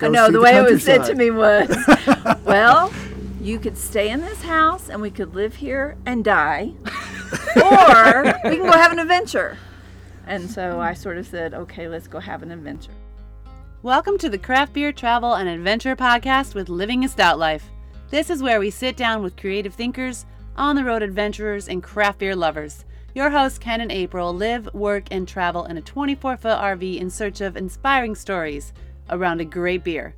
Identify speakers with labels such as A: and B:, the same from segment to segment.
A: go
B: no, the way it was said to me was, well, you could stay in this house and we could live here and die, or we can go have an adventure. And so I sort of said, okay, let's go have an adventure.
C: Welcome to the Craft Beer Travel and Adventure Podcast with Living a Stout Life. This is where we sit down with creative thinkers, on the road adventurers, and craft beer lovers. Your hosts, Ken and April, live, work, and travel in a 24 foot RV in search of inspiring stories around a great beer.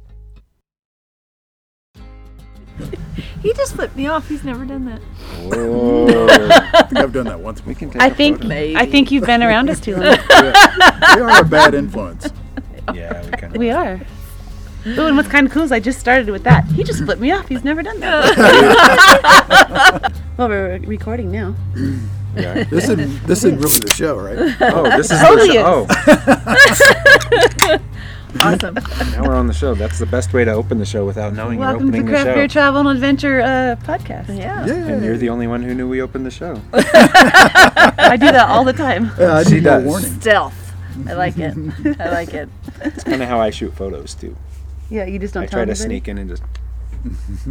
B: He just flipped me off. He's never done that.
D: Whoa.
A: I think I've done that once
D: we can take
C: I
D: a
C: think
D: photo.
C: I think you've been around us too long.
A: Yeah. We are a bad influence.
D: Yeah, we can.
C: we are. Ooh, and what's kind of cool is I just started with that. He just flipped me off. He's never done that. well, we're recording now.
D: Yeah.
A: This isn't this isn't really the show, right?
D: Oh, this is oh,
C: Totally
D: the show. Oh,
B: awesome.
D: now we're on the show. That's the best way to open the show without knowing
C: Welcome
D: you're opening the show.
C: Welcome to
D: opening
C: Craft
D: the
C: Beer
D: show.
C: Travel and Adventure uh, Podcast.
B: Yeah.
A: Yeah.
D: And you're the only one who knew we opened the show.
C: I do that all the time.
A: Yeah, I
D: She
A: need no
D: does.
A: warning.
B: Stealth. I like it. I like it.
D: It's kind of how I shoot photos too.
C: Yeah, you just don't
D: I
C: tell
D: try to sneak in and just.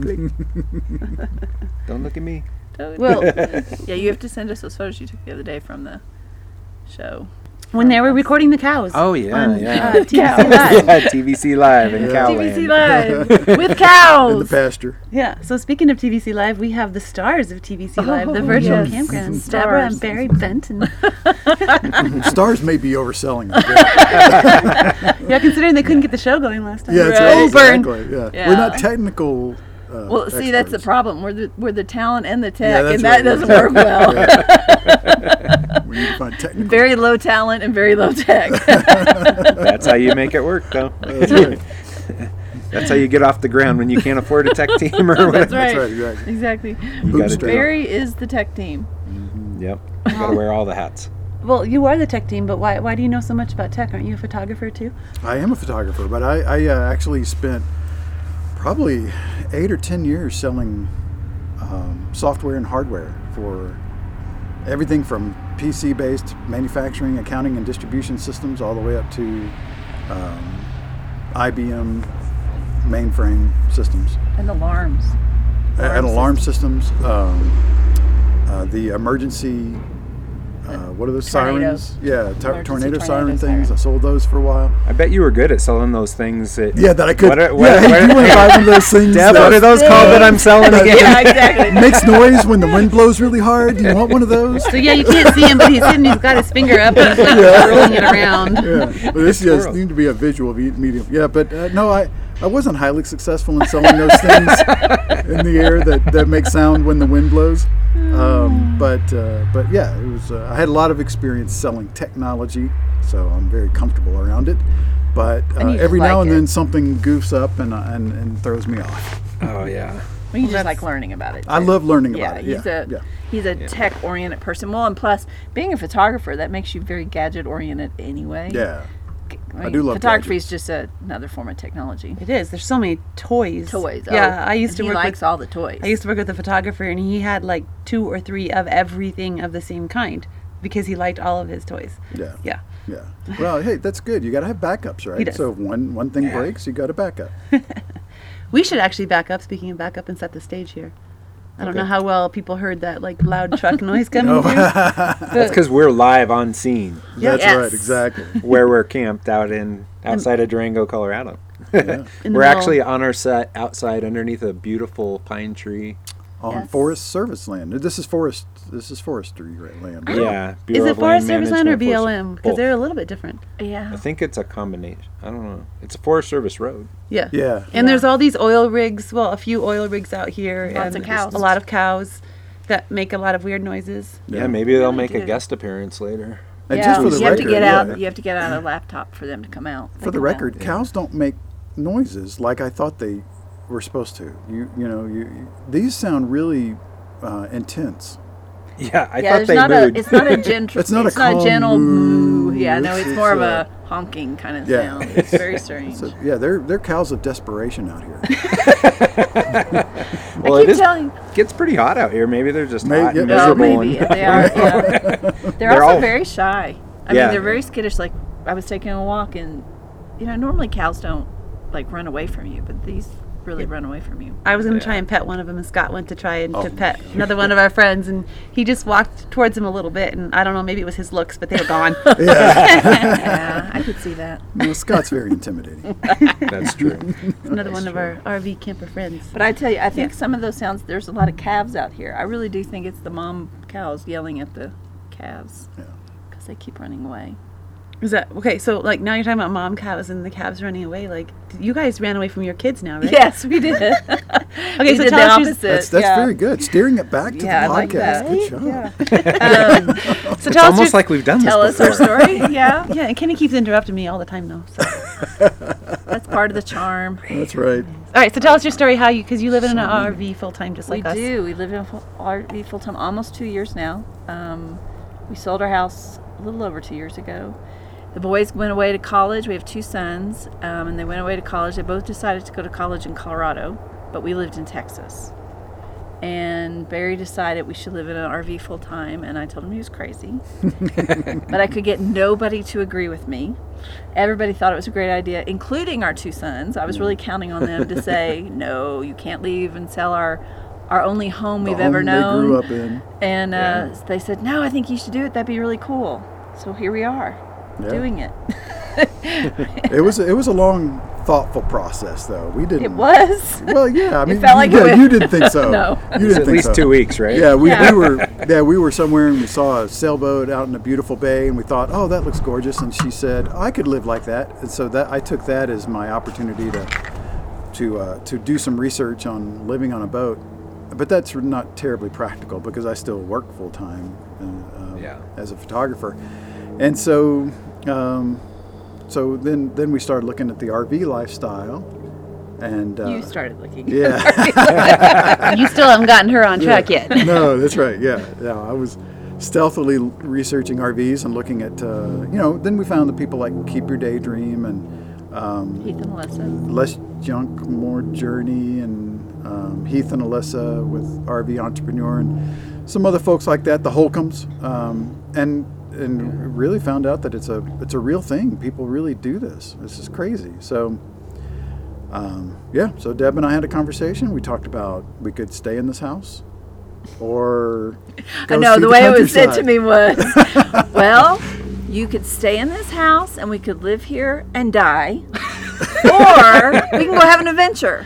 D: Don't look at me.
C: Well,
B: Yeah, you have to send us those photos you took the other day from the show.
C: When they were recording the cows.
D: Oh yeah,
C: on,
D: yeah.
C: uh, TVC Live.
D: yeah, TVC Live in
A: Yeah.
D: Cowland.
B: TVC Live with cows
A: In the pasture.
C: Yeah. So speaking of TVC Live, we have the stars of TVC Live, the
B: Oh,
C: virtual
B: yes.
C: campgrounds.
B: Stars.
C: Deborah and Barry Benton.
A: Stars may be overselling it. Yeah,
C: yeah, considering they couldn't get the show going last time.
A: yeah that's
B: Right.
A: right.
C: Burned.
A: Exactly. Yeah.
B: Yeah.
A: We're not technical. Uh,
B: Well, see, that's the problem. We're the we're the talent and the tech,
A: that's
B: and that
A: right.
B: doesn't work well.
A: We need to find technical.
B: very low talent and very low tech.
D: That's how you make it work, though.
A: That's right.
D: That's how you get off the ground when you can't afford a tech team or whatever.
B: That's
A: That's
B: right.
A: right. Exactly.
B: exactly.
D: You gotta do
A: Bootstrap.
B: Barry is the tech team.
D: Yep. You gotta wear all the hats.
C: Well, you are the tech team, but why, why do you know so much about tech? Aren't you a photographer too?
A: I am a photographer, but I, I uh, actually spent probably eight or ten years selling um, software and hardware for everything from PC based manufacturing, accounting, and distribution systems all the way up to um, IBM mainframe systems
B: And alarms.
A: And alarm systems. Um, uh, the emergency. Uh, what are those
B: Tornadoes.
A: sirens? Yeah, tor-
B: Emergency
A: tornado,
B: tornado
A: siren
B: siren.
A: things. I sold those for a while.
D: I bet you were good at selling those things. That,
A: Yeah, that I could.
D: What are,
A: yeah,
D: what,
A: hey,
D: what,
A: you want to buy one of those things?
D: Deb,
A: that
D: what are those called that I'm selling again?
B: Yeah, exactly.
A: makes noise when the wind blows really hard? Do you want one of those?
C: So yeah, you can't see him, but he's sitting. He's got his finger up and he's like
A: Yeah.
C: rolling it around.
A: Yeah, but this just
D: squirrel.
A: need to be a visual medium. Yeah, but uh, no, I, I wasn't highly successful in selling those things in the air that, that make sound when the wind blows. Um, but uh, but yeah, it was. Uh, I had a lot of experience selling technology, so I'm very comfortable around it. But uh, every
B: like
A: now and
B: it.
A: then something goofs up and, uh, and and throws me off.
D: Oh yeah.
B: Well, you just like learning about it.
A: I love learning
B: Yeah,
A: about it.
B: he's
A: Yeah,
B: a
A: yeah.
B: he's a tech oriented person. Well, and plus being a photographer, that makes you very gadget oriented anyway.
A: Yeah.
B: I,
A: do love it.
B: photography is just a, another form of technology.
C: It is. There's so many toys.
B: Toys. Oh.
C: Yeah,
B: oh,
C: I used
B: and
C: to
B: he
C: work
B: likes
C: with.
B: all the toys.
C: I used to work with a photographer, and he had like two or three of everything of the same kind because he liked all of his toys.
A: Yeah.
C: Yeah.
A: Yeah. Well, hey, that's good. You got to have backups, right?
C: He does.
A: So if one one thing
D: Yeah.
A: breaks, you got a backup.
C: We should actually back up. Speaking of back up and set the stage here. I don't know how well people heard that like loud truck noise coming
A: Oh.
C: through.
D: That's because we're live on scene
A: That's
B: Yes.
A: right. Exactly.
D: where we're camped out in outside of Durango, Colorado.
C: In the
D: we're actually on our set outside underneath a beautiful pine tree.
A: On
B: Yes.
A: Forest Service land. This is forest. This is forestry land. right?
D: Yeah.
C: Is it Forest
D: Land
C: Service Land or BLM? Because they're a little bit different.
B: yeah.
D: I think it's a combination. I don't know. It's a Forest Service road.
C: Yeah.
A: Yeah.
C: And there's all these oil rigs. Well, a few oil rigs out here.
B: Lots
C: and
B: of cows.
C: A lot of cows that make a lot of weird noises.
D: Yeah, maybe they'll
B: Really
D: make a guest appearance later.
A: And
B: yeah,
A: just for the
B: you
A: record,
B: have to get
A: yeah,
B: out. You have to get out a laptop for them to come out.
A: For the
B: come out.
A: record, cows don't make noises like I thought they were supposed to. You you know you, you- these sound really uh, intense.
D: Yeah, I
B: yeah,
D: thought
B: there's
D: they
B: not
D: mooed.
B: a. It's not a gentle.
A: It's not a
B: it's not
A: calm
B: gentle
A: moo.
B: moo. Yeah, no,
A: It's-
B: it's, more of
A: it's,
B: a honking kind of
A: Yeah.
B: sound. It's very strange.
A: So yeah, they're they're cows of desperation out here.
D: well,
B: I
D: it
B: keep
D: is,
B: telling.
D: gets pretty hot out here. Maybe they're just
A: May-
D: hot and
A: yeah,
B: No,
D: miserable.
B: maybe
D: and-
B: they are. Yeah. They're,
D: They're
B: also
D: all-
B: very shy. I
D: Yeah.
B: mean, they're very skittish. Like I was taking a walk, and you know, normally cows don't like run away from you, but these really run away from you.
C: I was going to
D: Yeah.
C: try and pet one of them, and Scott went to try and
A: Oh.
C: to pet another one of our friends, and he just walked towards him a little bit, and I don't know, maybe it was his looks, but they were gone.
B: yeah, I could see that.
A: No, Scott's very intimidating.
D: That's true.
C: another one of our RV camper friends.
B: But I tell you, I think
C: Yeah.
B: some of those sounds. There's a lot of calves out here. I really do think it's the mom cows yelling at the calves
A: Yeah.
B: because they keep running away.
C: Is that okay? So like now you're talking about mom cows and the calves running away. Like you guys ran away from your kids now, right?
B: Yes, we did. okay,
C: Okay,
B: we
C: so
B: did
C: tell
B: the
C: us your-
B: opposite.
A: That's that's
B: yeah.
A: very good. Steering it back to
B: Yeah, I
A: the
B: like
A: podcast.
B: that.
A: Good job.
B: Um,
C: So
D: It's
C: tell us
D: almost
C: your,
D: like we've done
B: tell
D: this
B: us our story. Yeah,
C: yeah. And Kenny keeps interrupting me all the time though. So.
B: that's part of the charm.
A: That's right.
C: all right, so tell us your story. How you because you live in an RV full time just like
B: we
C: us.
B: do. We live in a full, RV full time almost two years now. Um, we sold our house a little over two years ago. The boys went away to college. We have two sons, um, and they went away to college. They both decided to go to college in Colorado, but we lived in Texas. And Barry decided we should live in an RV full time, and I told him he was crazy. but I could get nobody to agree with me. Everybody thought it was a great idea, including our two sons. I was really counting on them to say, "No, you can't leave and sell our our only home
A: The
B: we've ever known."
A: They grew up in.
B: And uh,
D: Yeah.
B: they said, "No, I think you should do it. That'd be really cool." So here we are,
A: Yeah.
B: doing it.
A: It was it was a long, thoughtful process, though. We didn't.
B: it was.
A: Well, yeah. I mean,
B: felt like it
A: yeah,
B: was-
A: you didn't think so.
B: No.
A: you didn't
D: at
A: think
D: least
A: so.
D: two weeks, right?
A: Yeah, we,
B: Yeah.
A: we were yeah we were somewhere and we saw a sailboat out in a beautiful bay and we thought, oh, that looks gorgeous. And she said, I could live like that. And so that I took that as my opportunity to to uh, to do some research on living on a boat. But that's not terribly practical because I still work full time uh,
D: Yeah.
A: as a photographer. And so um, so then then we started looking at the RV lifestyle. And uh,
B: you started looking.
A: yeah.
C: you still haven't gotten her on track yet.
A: no, that's right. Yeah, yeah. I was stealthily researching RVs and looking at, uh, you know. Then we found the people like Keep Your Daydream and um,
B: Heath and Alyssa.
A: Less Junk, More Journey, and um, Heath and Alyssa with RV Entrepreneur, and some other folks like that. The Holcombs, um, and and really found out that it's a it's a real thing. People really do this. This is crazy. So. Um, yeah, so Deb and I had a conversation. We talked about we could stay in this house, or
B: I know
A: see
B: the way it was said to me was, "Well, you could stay in this house and we could live here and die, or we can go have an adventure."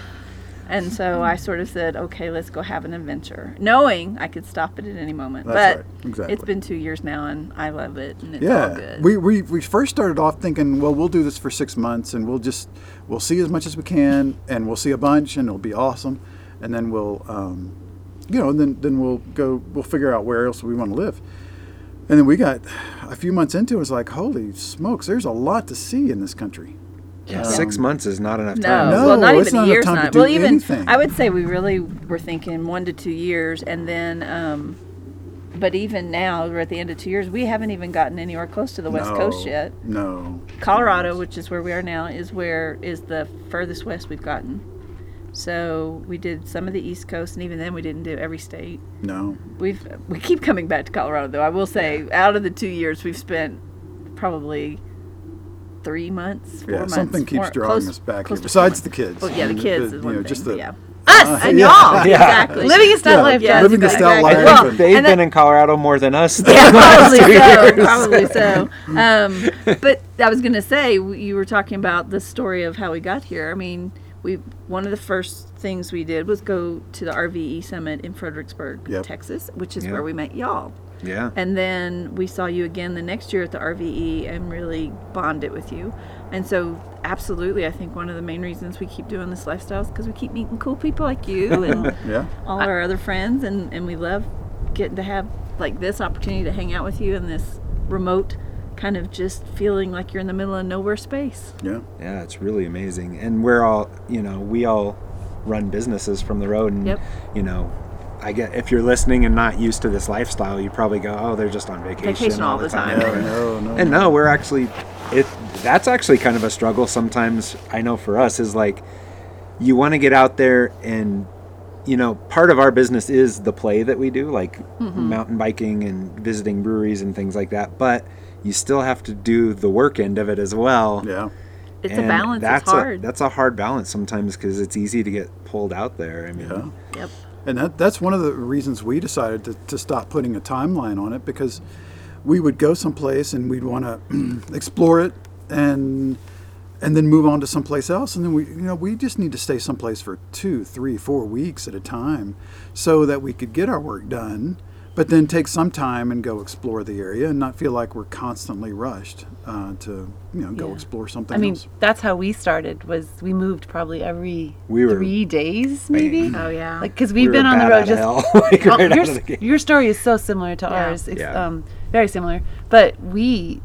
B: And so I sort of said, "Okay, let's go have an adventure," knowing I could stop it at any moment.
A: That's
B: but
A: right, exactly.
B: it's been two years now, and I love it, and it's all
A: Yeah,
B: good.
A: we, we we first started off thinking, well, we'll do this for six months, and we'll just we'll see as much as we can, and we'll see a bunch, and it'll be awesome, and then we'll, um, you know, and then then we'll go, we'll figure out where else we want to live, and then we got a few months into it, it's like, holy smokes, there's a lot to see in this country.
D: Yeah, six months is not enough time.
A: No,
B: well, not
A: it's
B: even
A: not
B: a year's
A: time to
B: not.
A: do
B: well, even
A: anything.
B: I would say we really were thinking one to two years, and then, um, but even now we're at the end of two years. We haven't even gotten anywhere close to the west
A: No,
B: coast yet.
A: No,
B: Colorado, which is where we are now, is where is the furthest west we've gotten. So we did some of the East Coast, and even then we didn't do every state.
A: no,
B: We've we keep coming back to Colorado, though. I will say, out of the two years, we've spent probably three months, four
A: yeah,
B: months.
A: something keeps
B: more-
A: drawing
B: close-
A: us back here.
B: close to four
A: Besides the kids.
B: Well, yeah, the kids
A: the-
B: is
A: you
B: one
A: know,
B: thing.
A: just
B: but
A: the-
B: yeah.
C: Us
A: Uh,
B: and
A: yeah.
B: y'all,
D: Yeah.
B: exactly.
C: Living a stout
A: Yeah,
C: life,
B: Yeah,
A: living a
B: exactly.
A: stout life.
B: Well,
D: They've
B: and
D: been
B: that-
D: in Colorado more than us.
B: Yeah, probably
D: two
B: so.
D: years.
B: Probably so. Um, but I was going to say, you were talking about the story of how we got here. I mean, we one of the first things we did was go to the RVE summit in Fredericksburg,
A: Yep.
B: Texas, which is
D: Yeah.
B: where we met y'all.
D: Yeah.
B: And then we saw you again the next year at the RVE and really bonded with you. And so, absolutely, I think one of the main reasons we keep doing this lifestyle is because we keep meeting cool people like you and
A: yeah.
B: all our other friends, and, and we love getting to have like this opportunity to hang out with you in this remote kind of just feeling like you're in the middle of nowhere space.
A: Yeah.
D: Yeah, it's really amazing. And we're all, you know, we all run businesses from the road. And,
B: Yep.
D: you know, I get if you're listening and not used to this lifestyle, you probably go, oh, they're just on vacation,
B: Vacation all the time.
A: No, no, no.
D: And no, we're actually, it. that's actually kind of a struggle sometimes. I know for us is like, you want to get out there and, you know, part of our business is the play that we do, like mm-hmm. mountain biking and visiting breweries and things like that. But you still have to do the work end of it as well.
A: Yeah.
B: it's a balance.
D: That's
B: it's hard.
D: A, that's a hard balance sometimes because it's easy to get pulled out there. I mean,
A: Yeah.
B: yep.
A: And that, that's one of the reasons we decided to, to stop putting a timeline on it because we would go someplace and we'd want to explore it and and then move on to someplace else. And then we you know we just need to stay someplace for two three four weeks at a time so that we could get our work done but then take some time and go explore the area and not feel like we're constantly rushed uh, to you know go
C: Yeah.
A: explore something
C: I mean,
A: else
C: that's how we started. Was we moved probably every
D: We were-
C: three days, maybe.
B: Oh yeah.
C: Like, because
D: we
C: we've
D: were
C: been on the road just
D: like,
C: Oh,
D: right out
C: your,
D: of the gate.
C: your story is so similar to
B: Yeah.
C: ours. It's,
D: Yeah.
C: um, very similar. But we,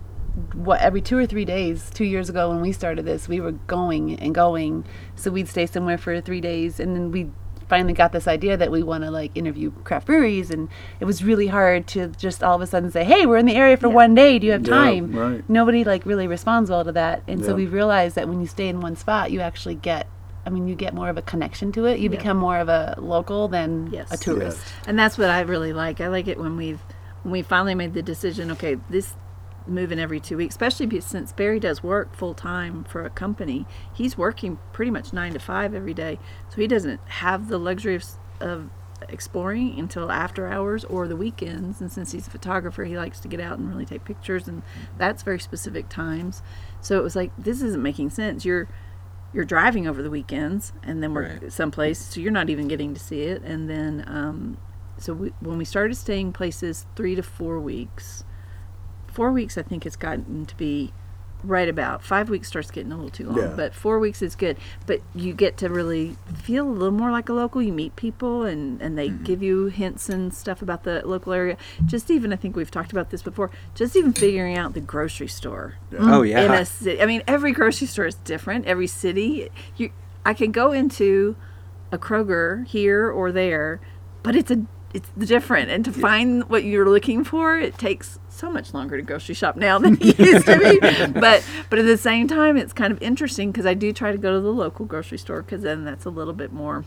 C: what every two or three days, two years ago when we started this, we were going and going. So we'd stay somewhere for three days, and then we finally got this idea that we want to like interview craft breweries, and it was really hard to just all of a sudden say, "Hey, we're in the area for one day. Do you have
A: Yeah,
C: time?"
A: right.
C: Nobody like really responds well to that, and so
A: Yeah.
C: we realized that when you stay in one spot, you actually get. I mean, you get more of a connection to it. You become more of a local than
B: Yes.
C: a tourist.
A: Yes.
B: And that's what I really like. I like it when we've when we finally made the decision. Okay, this moving every two weeks, especially since Barry does work full time for a company. He's working pretty much nine to five every day, so he doesn't have the luxury of, of exploring until after hours or the weekends. And since he's a photographer, he likes to get out and really take pictures, and that's very specific times. So it was like this isn't making sense. You're you're driving over the weekends and then we're
D: Right.
B: someplace so you're not even getting to see it and then um, so we, when we started staying places three to four weeks four weeks i think it's gotten to be right about five weeks starts getting a little too long
A: Yeah.
B: but four weeks is good but you get to really feel a little more like a local you meet people and and they mm-hmm. give you hints and stuff about the local area just even i think we've talked about this before just even figuring out the grocery store
D: Oh yeah.
B: in a city. I mean, every grocery store is different. Every city, you, I can go into a Kroger here or there, but it's a it's different. And to find what you're looking for, it takes so much longer to grocery shop now than it used to be. But but at the same time, it's kind of interesting because I do try to go to the local grocery store because then that's a little bit more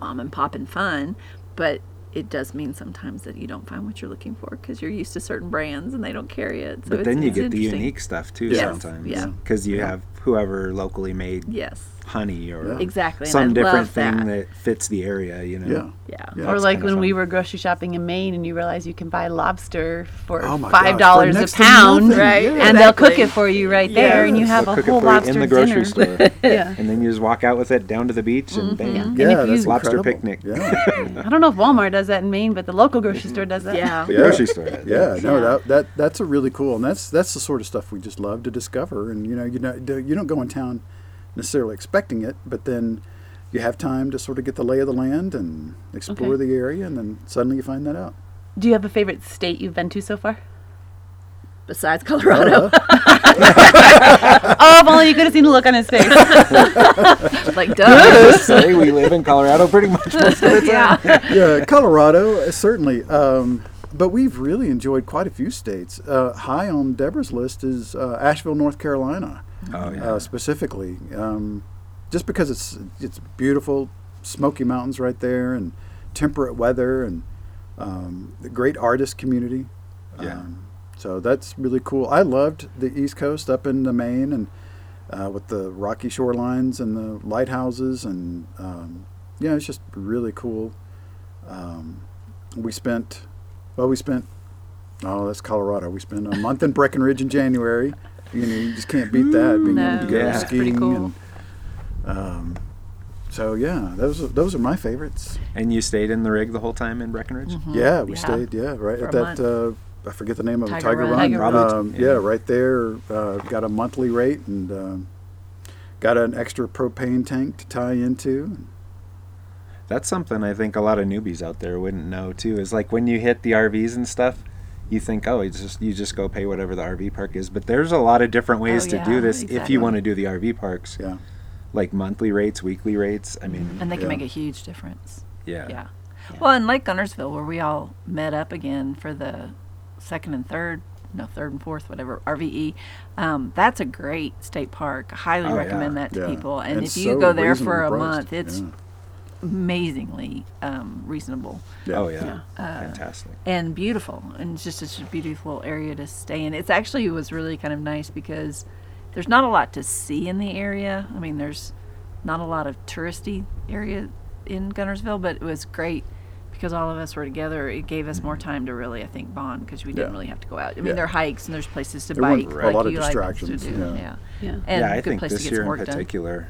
B: mom and pop and fun. But it does mean sometimes that you don't find what you're looking for because you're used to certain brands and they don't carry it. So
D: but
B: it's,
D: then you
B: it's
D: get the unique stuff too
B: Yes,
D: sometimes.
B: yeah.
D: Because you have whoever locally made
B: Yes.
D: Honey or
A: Yeah.
B: Exactly.
D: some different
B: love
D: thing
B: that.
D: that. fits the area. You know.
A: yeah
B: Yeah.
A: Yeah.
C: or like
D: kinda
C: when we were grocery shopping in Maine and you realize you can buy lobster for
A: Oh my
C: five dollars a pound,
A: nothing.
B: Right.
A: Yeah.
C: and they'll cook it for you right there, and you have
D: They'll
C: a whole lobster
D: in the grocery
C: dinner.
D: store.
C: yeah.
D: and then you just walk out with it down to the beach and mm-hmm. bam.
C: And
A: yeah
C: if you-
A: that's
D: Lobster
A: incredible.
D: picnic.
A: yeah
C: I don't know if Walmart does that in Maine, but the local grocery store does that.
B: Yeah.
D: The grocery store.
A: Yeah, no, that, that that's a really cool, and that's that's the sort of stuff we just love to discover. And you know, you know, you don't go in town necessarily expecting it, but then you have time to sort of get the lay of the land and explore
C: Okay.
A: the area, and then suddenly you find that out.
C: Do you have a favorite state you've been to so far?
B: Besides Colorado,
C: oh, if only you could have seen the look on his face.
B: like duh.
D: Say we live in Colorado pretty much most of the time.
B: yeah.
A: yeah, Colorado uh, certainly, um, but we've really enjoyed quite a few states. Uh, high on Deborah's list is uh, Asheville, North Carolina.
D: Oh yeah.
A: uh, specifically, um, just because it's it's beautiful, Smoky Mountains right there, and temperate weather, and um, the great artist community.
D: Yeah.
A: Um, so that's really cool. I loved the East Coast up in the Maine and uh, with the rocky shorelines and the lighthouses, and um, yeah, it's just really cool. Um, we spent, well, we spent. Oh, that's Colorado. We spent a month in Breckenridge in January. You know, you just can't beat that. Being
C: no,
A: able to go
D: Yeah.
A: skiing
C: cool.
A: and um, so yeah, those are, those are my favorites.
D: And you stayed in the rig the whole time in Breckenridge?
A: Yeah, we
C: Yeah.
A: stayed. Yeah, right
B: For
A: at
B: a
A: that. Uh, I forget the name of.
B: Tiger
A: Tiger
B: Run.
A: Run.
C: Tiger Run.
A: Um,
D: Yeah.
A: yeah. right there. Uh, got a monthly rate and um, got an extra propane tank to tie into.
D: That's something I think a lot of newbies out there wouldn't know too. Is like when you hit the RVs and stuff, you think, oh, it's just you just go pay whatever the RV park is. But there's a lot of different ways
B: Oh,
D: to
B: yeah,
D: do this if you want to do the RV parks,
A: Yeah,
D: like monthly rates, weekly rates. I mean,
B: And they can
A: Yeah.
B: make a huge difference.
D: yeah.
B: Yeah. Well, in Lake Guntersville, where we all met up again for the second and third, no, third and fourth, whatever, RVE, um, that's a great state park. I highly
D: Oh,
B: recommend
D: yeah.
B: that to
A: yeah.
B: people. And, if
A: it's
B: you
A: so
B: go there for a
A: priced.
B: month, it's
A: Yeah.
B: Amazingly um, reasonable
A: Yeah.
D: Oh yeah,
B: Uh,
D: fantastic.
B: and beautiful and it's just such a beautiful area to stay in it's actually it was really kind of nice because there's not a lot to see in the area. I mean, there's not a lot of touristy area in Guntersville, but it was great because all of us were together. It gave us more time to really, I think, bond because we didn't
A: Yeah.
B: really have to go out. I mean,
A: Yeah.
B: there are hikes and there's places to
A: There weren't
B: bike,
A: a
B: like
A: lot of
B: you like us to
A: distractions,
B: do.
A: yeah.
B: Yeah,
C: Yeah.
B: and
D: yeah, I
B: good
D: think
B: place to
D: this
B: get
D: year
B: some
D: in
B: work done.
D: particular,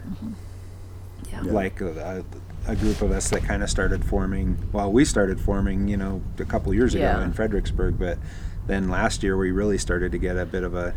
B: Yeah.
A: Yeah.
D: like a, a group of us that kind of started forming. Well, we started forming, you know, a couple years ago
B: Yeah.
D: in Fredericksburg, but then last year we really started to get a bit of a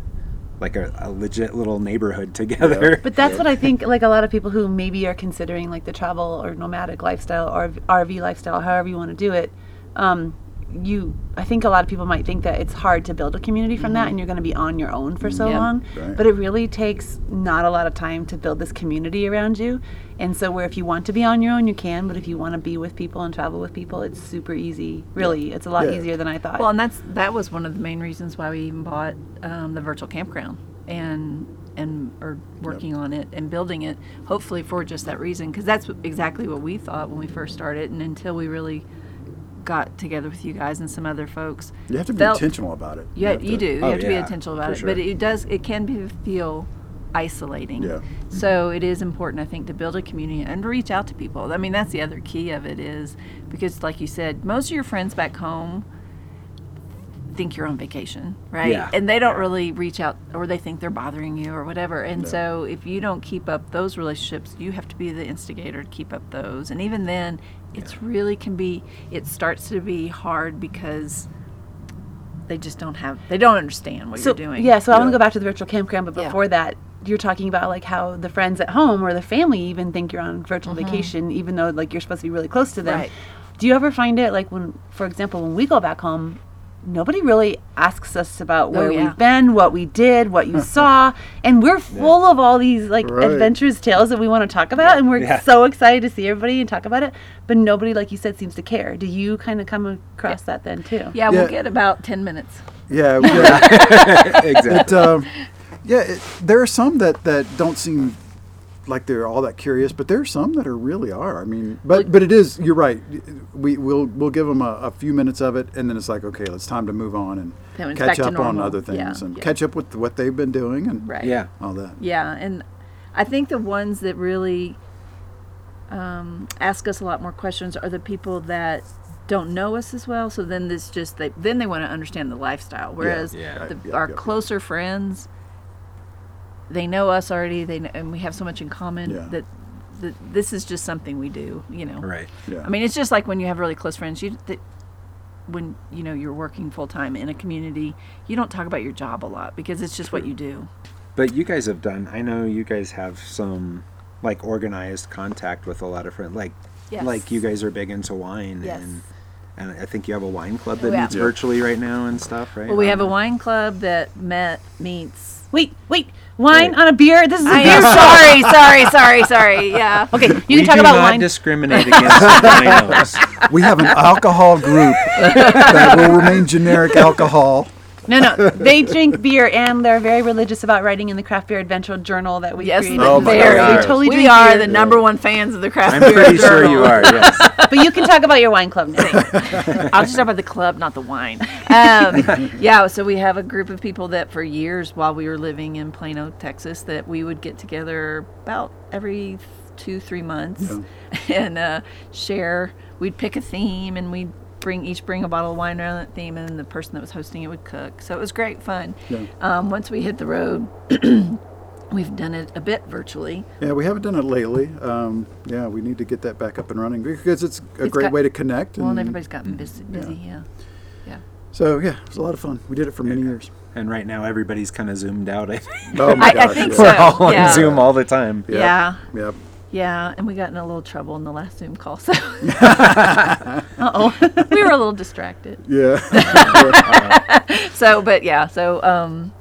D: like a, a legit little neighborhood together.
C: But that's what I think. Like a lot of people who maybe are considering like the travel or nomadic lifestyle or RV lifestyle, however you want to do it. Um, you, I think a lot of people might think that it's hard to build a community from that, and you're going to be on your own for so
B: Yeah.
C: long.
A: Right.
C: But it really takes not a lot of time to build this community around you. And so, where if you want to be on your own, you can. But if you want to be with people and travel with people, it's super easy. Really, it's a lot
A: Yeah.
C: easier than I thought.
B: Well, and that's that was one of the main reasons why we even bought um, the virtual campground and and are working on it and building it. Hopefully for just that reason, because that's exactly what we thought when we first started, and until we really got together with you guys and some other folks.
A: You have to be
B: felt-
A: intentional about it.
B: Yeah, you
A: to-
B: do. You
D: Oh,
B: have to be intentional about it,
D: sure.
B: but it does. It can be feel isolating.
A: Yeah.
B: So it is important, I think, to build a community and reach out to people. I mean, that's the other key of it is because, like you said, most of your friends back home think you're on vacation, right?
D: Yeah.
B: And they don't
D: Yeah.
B: really reach out, or they think they're bothering you, or whatever. And
A: No.
B: so if you don't keep up those relationships, you have to be the instigator to keep up those. And even then, it's really can be. It starts to be hard because. They just don't have. They don't understand what
C: so
B: you're doing.
C: yeah so i want to go back to the virtual campground but
B: Yeah.
C: before that you're talking about like how the friends at home or the family even think you're on virtual
B: Mm-hmm.
C: vacation even though like you're supposed to be really close to them
B: Right.
C: do you ever find it like when for example when we go back home nobody really asks us about where
B: Oh, yeah.
C: we've been what we did what you saw and we're full of all these like
A: Right.
C: adventures tales that we want to talk about and we're
D: Yeah.
C: so excited to see everybody and talk about it but nobody like you said seems to care do you kind of come across that then too
B: Yeah, we'll get about 10 minutes.
A: Yeah, yeah.
D: exactly.
A: it, um, yeah. It, there are some that that don't seem like they're all that curious, but there are some that are really are. I mean, but but it is. You're right. We we'll we'll give them a, a few minutes of it, and then it's like, okay, it's time to move on and catch up on other things
B: Yeah,
A: and
B: yeah.
A: catch up with what they've been doing and
B: Right.
D: yeah.
A: all that.
B: Yeah, and I think the ones that really um, ask us a lot more questions are the people that don't know us as well. So then this just they then they want to understand the lifestyle. Whereas
D: Yeah.
B: the,
A: Yep,
B: our
A: yep.
B: closer friends, they know us already. They kn- and we have so much in common
A: Yeah.
B: that. that This is just something we do, you know.
D: Right.
A: Yeah.
B: I mean, it's just like when you have really close friends. You, th- when you know you're working full time in a community, you don't talk about your job a lot because it's just what you do.
D: But you guys have done. I know you guys have some like organized contact with a lot of friends. Like,
B: Yes.
D: like you guys are big into wine,
B: Yes.
D: and and I think you have a wine club that
B: yeah.
D: meets virtually right now and stuff, right?
B: Well, we have a wine club that met meets.
C: Wait, wait, wine
D: Wait.
C: on a beer. This is a
B: I
C: beer
B: am
C: show.
B: sorry, sorry, sorry, sorry. Yeah.
C: Okay, you
D: we
C: can talk
D: do
C: about
D: not
C: wine.
D: discriminate against winos.
A: We have an alcohol group that will remain generic alcohol.
C: No, no, they drink beer and they're very religious about writing in the craft beer adventure journal that we
B: Yes,
C: created.
A: Oh my
B: very.
A: God.
C: They totally
B: we
C: drink
B: are
C: beer.
B: the number one fans of the craft Beer Adventure.
D: I'm
B: beer
D: pretty sure you are. Yes.
C: But you can talk about your wine club now.
B: I'll just talk about the club, not the wine. Um, yeah, so we have a group of people that for years while we were living in Plano, Texas, that we would get together about every two, three months and uh, share. We'd pick a theme and we'd bring each bring a bottle of wine around that theme, and then the person that was hosting it would cook. So it was great fun.
A: Yeah.
B: Um, once we hit the road, we've done it a bit virtually.
A: Yeah, we haven't done it lately. Um, yeah, we need to get that back up and running because it's a
B: It's
A: great
B: got-
A: way to connect.
B: Well, and
A: and-
B: everybody's gotten busy. busy yeah. yeah.
A: So yeah, it was a lot of fun. We did it for many years.
D: And right now everybody's kind of zoomed out. I think
A: Oh my
B: I- I
A: gosh!
B: think
A: yeah.
B: so.
D: we're all on
B: yeah.
D: Zoom all the time.
A: Yep.
B: Yeah.
A: Yep.
B: Yeah, and we got in a little trouble in the last Zoom call, so
C: Uh oh.
B: we were a little distracted.
A: Yeah.
B: So, but yeah, so um,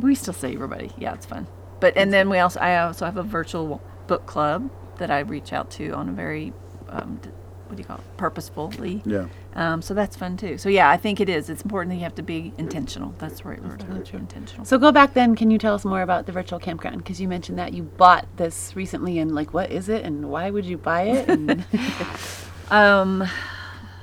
B: we still see everybody. Yeah, it's fun. But and then we also, I also have a virtual book club that I reach out to on a very, um, d- what do you call it, purposefully.
A: yeah.
B: Um, so that's fun too. So yeah, I think it is. It's important that you have to be intentional. That's the right word. Intentional.
C: So go back then. Can you tell us more about the virtual campground? Because you mentioned that you bought this recently, and like, what is it, and why would you buy it? And
B: Um,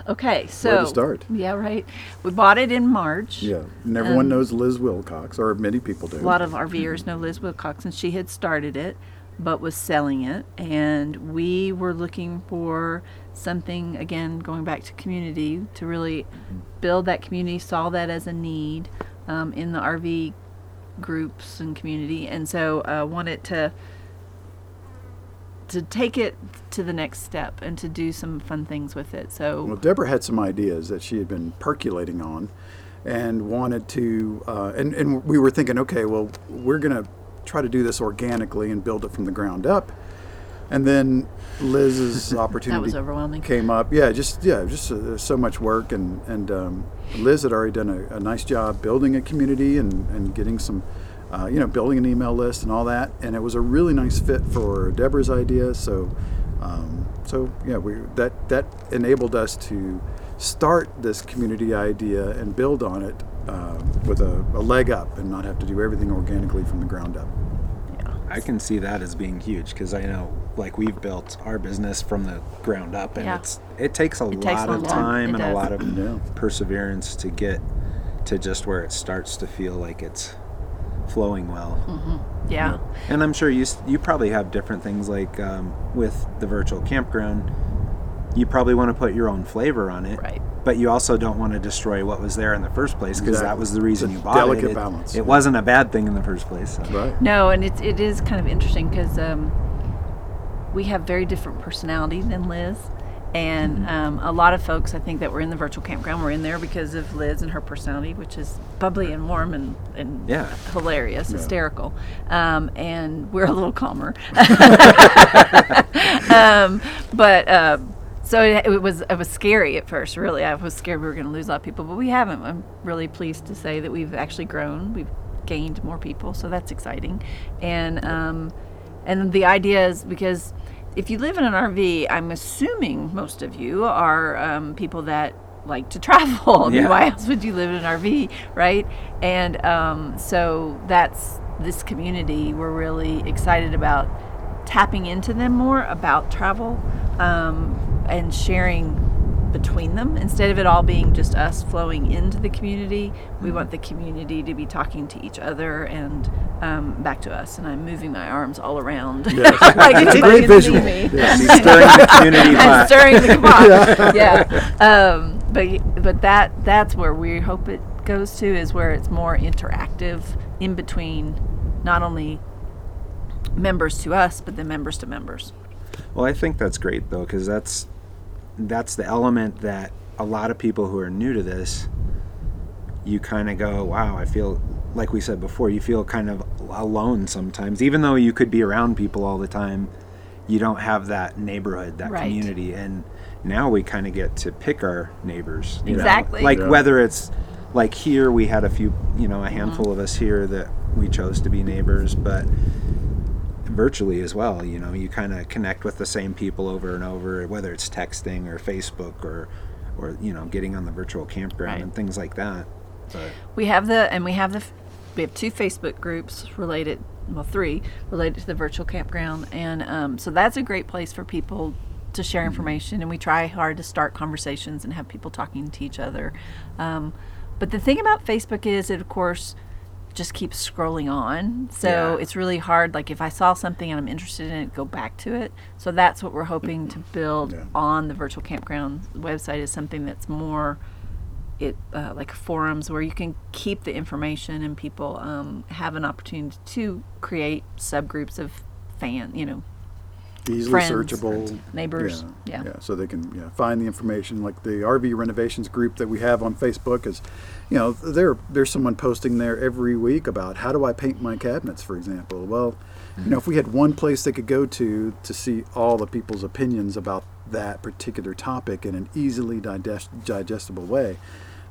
B: Okay, so
A: Where to start?
B: Yeah, right. We bought it in March.
A: Yeah, and everyone
B: Um,
A: knows Liz Wilcox, or many people do.
B: A lot of RVers know Liz Wilcox, and she had started it, but was selling it. And we were looking for something, again, going back to community, to really build that community, saw that as a need um, in the RV groups and community. And so uh, wanted to to take it to the next step and to do some fun things with it. So
A: Well, Deborah had some ideas that she had been percolating on, and wanted to, uh, and and we were thinking, okay, well, we're gonna try to do this organically and build it from the ground up, and then Liz's opportunity was
B: overwhelming.
A: came up. Yeah, just yeah, just uh, so much work, and and um, Liz had already done a, a nice job building a community and and getting some. Uh, you know, building an email list and all that, and it was a really nice fit for Deborah's idea. So, um, so yeah, we that that enabled us to start this community idea and build on it uh, with a, a leg up, and not have to do everything organically from the ground up.
D: Yeah, I can see that as being huge because I know, like, we've built our business from the ground up, and
B: Yeah.
D: it's it takes a
B: It
D: lot
B: takes a
D: of
B: long time.
D: time
B: It
D: and a lot of
A: Yeah.
D: perseverance to get to just where it starts to feel like it's flowing well.
B: yeah.
D: And I'm sure you you probably have different things like um, with the virtual campground. You probably want to put your own flavor on it,
B: Right.
D: But you also don't want to destroy what was there in the first place because that was the reason
A: It's
D: you bought
A: delicate
D: it. It,
A: balance.
D: it wasn't a bad thing in the first place. so.
A: Right.
B: No, and it's it is kind of interesting because um, we have very different personalities than Liz, and um, a lot of folks I think that were in the virtual campground were in there because of Liz and her personality, which is bubbly and warm and and
D: Yeah.
B: hilarious, hysterical, um, and we're a little calmer. um, but. Um, so it, it was it was scary at first. Really, I was scared we were going to lose a lot of people, but we haven't. I'm really pleased to say that we've actually grown. We've gained more people, so that's exciting. And um, and the idea is because if you live in an RV, I'm assuming most of you are um, people that like to travel.
D: Yeah.
B: why else would you live in an RV, right? And um, so that's this community. We're really excited about tapping into them more about travel um, and sharing between them instead of it all being just us flowing into the community we want the community to be talking to each other and um, back to us and i'm moving my arms all around like
A: It's a great
B: can see
A: visual.
B: me.
A: Yeah.
D: She's stirring the community
B: I'm
D: pot.
B: stirring the pot. yeah. Um, but but that that's where we hope it goes to is where it's more interactive in between, not only members to us, but then members to members.
D: Well, I think that's great though, because that's that's the element that a lot of people who are new to this, you kind of go, "Wow, I feel like we said before, you feel kind of alone sometimes, even though you could be around people all the time. You don't have that neighborhood, that
B: Right.
D: community, and now we kind of get to pick our neighbors. you know?
B: Exactly.
D: Like
A: Yeah.
D: whether it's like here, we had a few, you know,
B: Mm-hmm.
D: a handful of us here that we chose to be neighbors, but virtually as well. You know, you kind of connect with the same people over and over, whether it's texting or Facebook or, or you know, getting on the virtual campground
B: Right.
D: and things like that. But
B: We have the and we have the we have two Facebook groups related, well, three related to the virtual campground, and um, so that's a great place for people to share information. And we try hard to start conversations and have people talking to each other. Um, but the thing about Facebook is, it of course just keeps scrolling on. So
D: Yeah.
B: it's really hard. Like if I saw something and I'm interested in it, go back to it. So that's what we're hoping to build
A: Yeah.
B: on the virtual campground website is something that's more it uh, like forums where you can keep the information and people um, have an opportunity to create subgroups of fan, you know,
A: Easily
B: Friends,
A: searchable.
B: neighbors. Yeah.
A: yeah. So they can yeah, find the information. Like the RV renovations group that we have on Facebook is, you know, there there's someone posting there every week about how do I paint my cabinets, for example. Well, you know, if we had one place they could go to to see all the people's opinions about that particular topic in an easily digest, digestible way,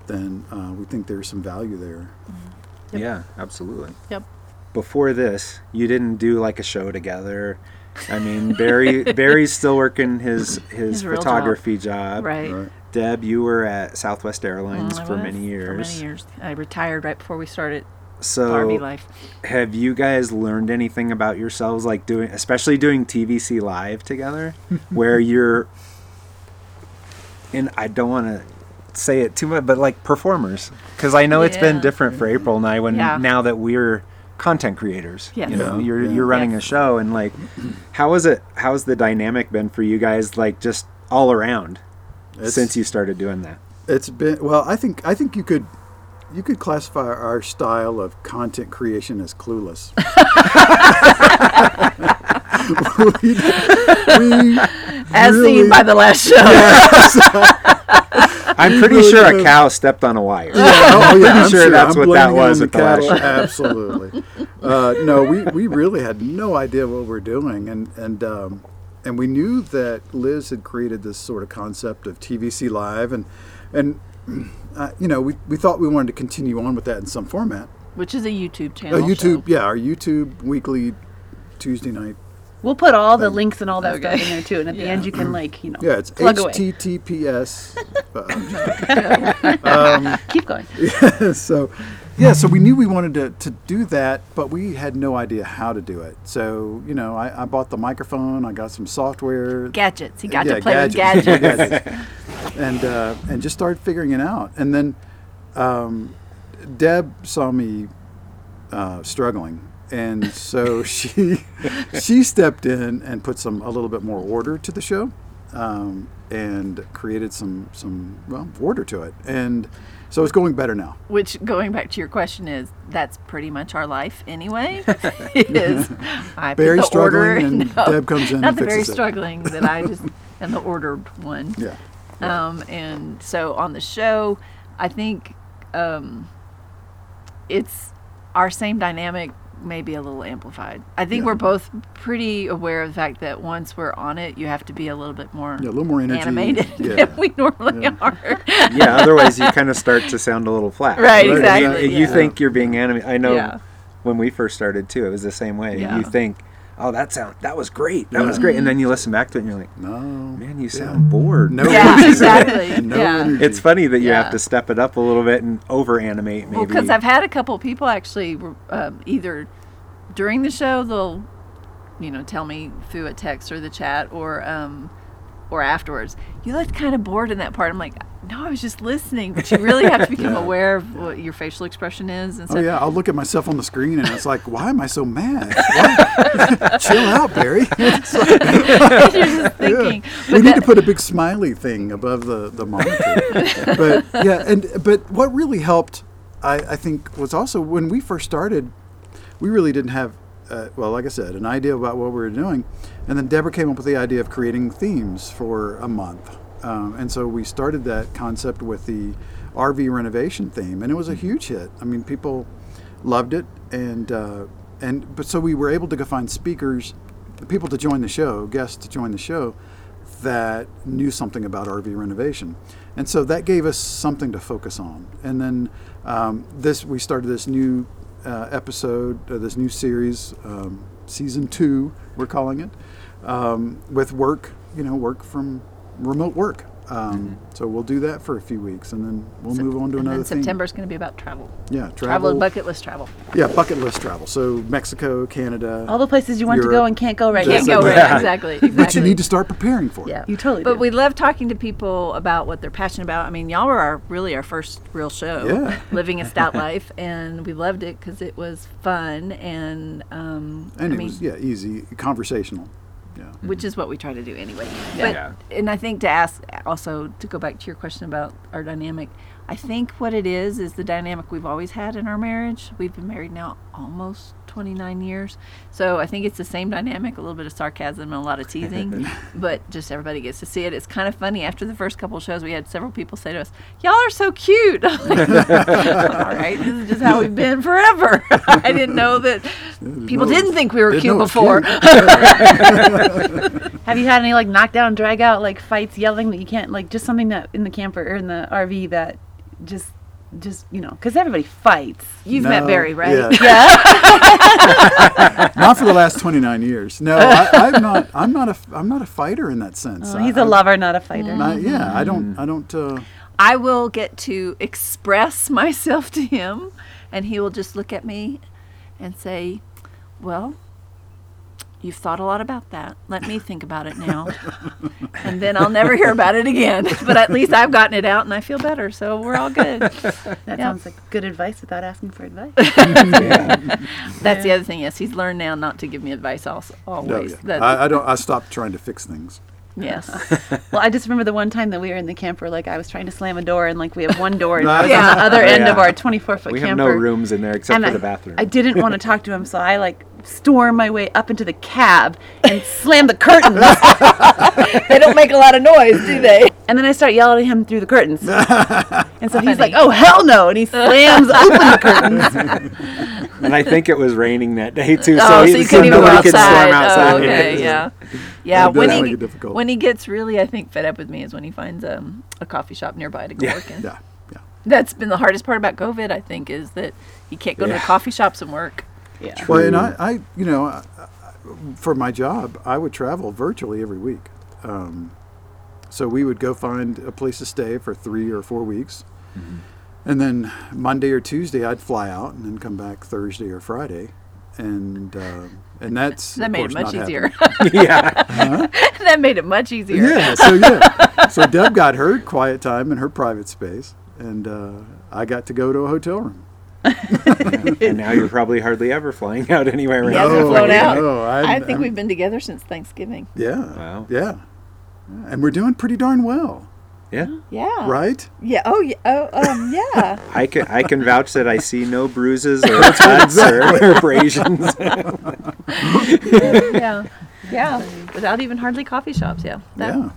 A: then uh, we think there's some value there.
D: yeah, absolutely.
B: Yep.
D: Before this, you didn't do like a show together. I mean, Barry Barry's still working his his,
B: His real job.
D: photography job.
B: Right.
A: Right.
D: Deb, you were at Southwest Airlines
B: Mm,
D: for
B: was
D: many years.
B: For many years. I retired right before we started
D: So
B: RV life.
D: have you guys learned anything about yourselves like doing especially doing tvc live together where you're and I don't want to say it too much, but like performers, because I know it's been different for April and I when
B: Yeah.
D: now that we're content creators.
B: Yes.
D: You know,
A: Yeah,
D: you're
A: yeah.
D: you're running
B: Yes.
D: a show, and like, how is it? How's the dynamic been for you guys? Like just all around
A: It's-
D: since you started doing that.
A: It's been well. I think I think you could you could classify our style of content creation as clueless. we, we
B: As
A: really-
B: seen by the last show.
D: I'm pretty
A: really
D: sure a
A: have-
D: cow stepped on a wire.
A: Yeah, oh, yeah,
D: pretty
A: I'm
D: sure that's
A: I'm
D: what that was
A: on
D: with the last
A: cattle.
D: show.
A: Absolutely. Uh, no, we, we really had no idea what we're doing, and and um, and we knew that Liz had created this sort of concept of TVC Live, and and uh, you know we, we thought we wanted to continue on with that in some format.
B: Which is a YouTube
A: channel.
B: channel.
A: YouTube,
B: show.
A: yeah, our YouTube weekly Tuesday night.
C: We'll put all the links and all that
B: Okay.
C: stuff in there too, and at the end you can like you know
A: Yeah, it's
C: plug away.
A: HTTPS.
C: Keep going.
A: uh, so, yeah, so we knew we wanted to, to do that, but we had no idea how to do it. So, you know, I, I bought the microphone, I got some software.
B: Gadgets. He got
A: Yeah,
B: to play with
A: gadgets.
B: gadgets.
A: Gadgets. and uh, and just started figuring it out. And then um, Deb saw me uh, struggling, and so she she stepped in and put some a little bit more order to the show, um, and created some some well order to it. And so it's going better now.
B: Which, going back to your question, is that's pretty much our life anyway. is I
A: Barry
B: the order,
A: struggling and Deb comes in
B: Not
A: and
B: the very struggling that I just and the ordered one.
A: Yeah.
B: Um, and so on the show, I think um, it's our same dynamic, maybe a little amplified. I think
A: Yeah.
B: we're both pretty aware of the fact that once we're on it, you have to be a little bit more
A: Yeah, a little more energy.
B: animated
A: Yeah.
B: than we normally
A: Yeah.
B: are.
D: yeah, otherwise you kind of start to sound a little flat.
B: Right,
D: I mean,
B: exactly,
D: You
B: yeah.
D: think you're being animated. I know
B: Yeah.
D: when we first started too, it was the same way.
B: Yeah.
D: You think, oh, that sound that was great, that was great, and then you listen back to it and you're like,
A: No.
D: man, you sound bored.
A: No
B: Yeah, exactly.
A: No
B: yeah.
A: energy.
D: It's funny that you
B: Yeah.
D: have to step it up a little bit and over animate maybe.
B: Well, because I've had a couple people actually um, either during the show they'll, you know, tell me through a text or the chat or um, or afterwards. You looked kind of bored in that part. I'm like, no, I was just listening. But you really have to become
A: Yeah.
B: aware of what your facial expression is and
A: Oh yeah, I'll look at myself on the screen and it's like, why am I so mad? Chill out, Barry. It's like-
B: You're just thinking.
A: we
B: But
A: need to put a big smiley thing above the the monitor. but yeah, and but what really helped, I, I think, was also when we first started, we really didn't have, uh, well, like I said, an idea about what we were doing, and then Deborah came up with the idea of creating themes for a month, um, and so we started that concept with the RV renovation theme, and it was a huge hit. I mean, people loved it, and uh, and but so we were able to go find speakers, people to join the show, guests to join the show that knew something about RV renovation, and so that gave us something to focus on. And then um, this we started this new uh, episode, uh, this new series, um, season two, we're calling it, um, with work, you know, work from remote work. Um, So we'll do that for a few weeks, and then we'll move on to
B: and
A: another.
B: September is going to be about travel.
A: Yeah,
B: Travel
A: travel.
B: bucket list travel.
A: yeah, bucket list travel. So Mexico, Canada.
C: All the places you want to go and can't go right
A: Just
C: now.
B: Can't go right.
A: that.
B: Exactly. exactly.
A: but you need to start preparing for it.
B: Yeah,
C: You totally
B: But
C: do.
B: we love talking to people about what they're passionate about. I mean, y'all were our really our first real show,
A: Yeah.
B: living a stout life, and we loved it because it was fun and um,
A: And
B: I
A: it
B: mean,
A: was yeah easy, conversational. Yeah.
B: which is what we try to do anyway.
D: Yeah.
B: But and I think to ask also to go back to your question about our dynamic, I think what it is is the dynamic we've always had in our marriage. We've been married now almost 29 years. So I think it's the same dynamic, a little bit of sarcasm and a lot of teasing, but just everybody gets to see it. It's kind of funny. After the first couple shows, we had several people say to us, "Y'all are so cute." All right, this is just how we've been forever. I didn't know that people
A: know-
B: didn't think we were cute
A: know it was
B: before.
A: cute.
C: Have you had any like knockdown, drag out, like fights, yelling that you can't, like just something that in the camper or in the RV that just, just you know, because everybody fights.
B: You've
A: No,
B: met Barry, right?
A: Yeah. not for the last 29 years. No, I, I'm not. I'm not a. I'm not a fighter in that sense.
C: Oh, he's
A: I-
C: a lover, not a fighter.
A: I, yeah, I don't. I don't. Uh,
B: I will get to express myself to him, and he will just look at me and say, Well, You've thought a lot about that. Let me think about it now. and then I'll never hear about it again. But at least I've gotten it out and I feel better. So we're all good.
C: That
B: Yeah.
C: sounds like good advice without asking for advice.
B: That's the other thing. Yes, he's learned now not to give me advice also,
A: oh,
B: always.
A: Oh, yeah.
B: That's,
A: I, I don't. I stopped trying to fix things.
B: yes.
C: well, I just remember the one time that we were in the camper, like I was trying to slam a door, and like we have one door, and I was
B: Yeah.
C: on the other end of our 24 foot
D: We
C: camper.
D: have no rooms in there except
C: and
D: for
C: I,
D: the bathroom.
C: I didn't want to talk to him, so I like stormed my way up into the cab and slam the curtains.
B: they don't make a lot of noise, do they?
C: and then I start yelling at him through the curtains. and so he's like, "Oh hell no!" And he slams open the curtains.
D: and I think it was raining that day too, so,
B: oh,
D: he,
B: so you
D: so
B: couldn't even
D: nobody
B: outside.
D: could storm outside.
B: Oh, okay, yeah. Yeah,
A: That
B: when he
A: make it difficult.
B: when he gets really, I think, fed up with me is when he finds um, a coffee shop nearby to go
D: Yeah,
B: work in.
A: Yeah, yeah.
B: That's been the hardest part about COVID, I think, is that you can't go to the coffee shops and work.
C: Yeah.
A: Well, and I, I, you know, I- I- for my job, I would travel virtually every week. Um, so we would go find a place to stay for three or four weeks,
D: Mm-hmm.
A: and then Monday or Tuesday I'd fly out and then come back Thursday or Friday, and uh, and that's
B: That
A: of
B: made it much
A: not
B: easier.
A: happening.
D: yeah,
B: that made it much easier.
A: Yeah, so yeah, so Deb got her quiet time in her private space, and uh, I got to go to a hotel room.
D: And now you're probably hardly ever flying out anywhere.
B: He
D: right
B: hasn't
D: now.
B: flown out.
A: no, I'm-
B: I think
A: I'm-
B: we've been together since Thanksgiving.
A: Yeah.
D: Wow.
A: Yeah. And we're doing pretty darn well,
D: Yeah,
B: Yeah.
A: right?
B: Yeah. Oh, yeah. Oh, um, yeah.
D: I can I can vouch that I see no bruises or cuts or abrasions.
B: yeah. Yeah. Without even hardly coffee shops. Yeah. That,
A: yeah.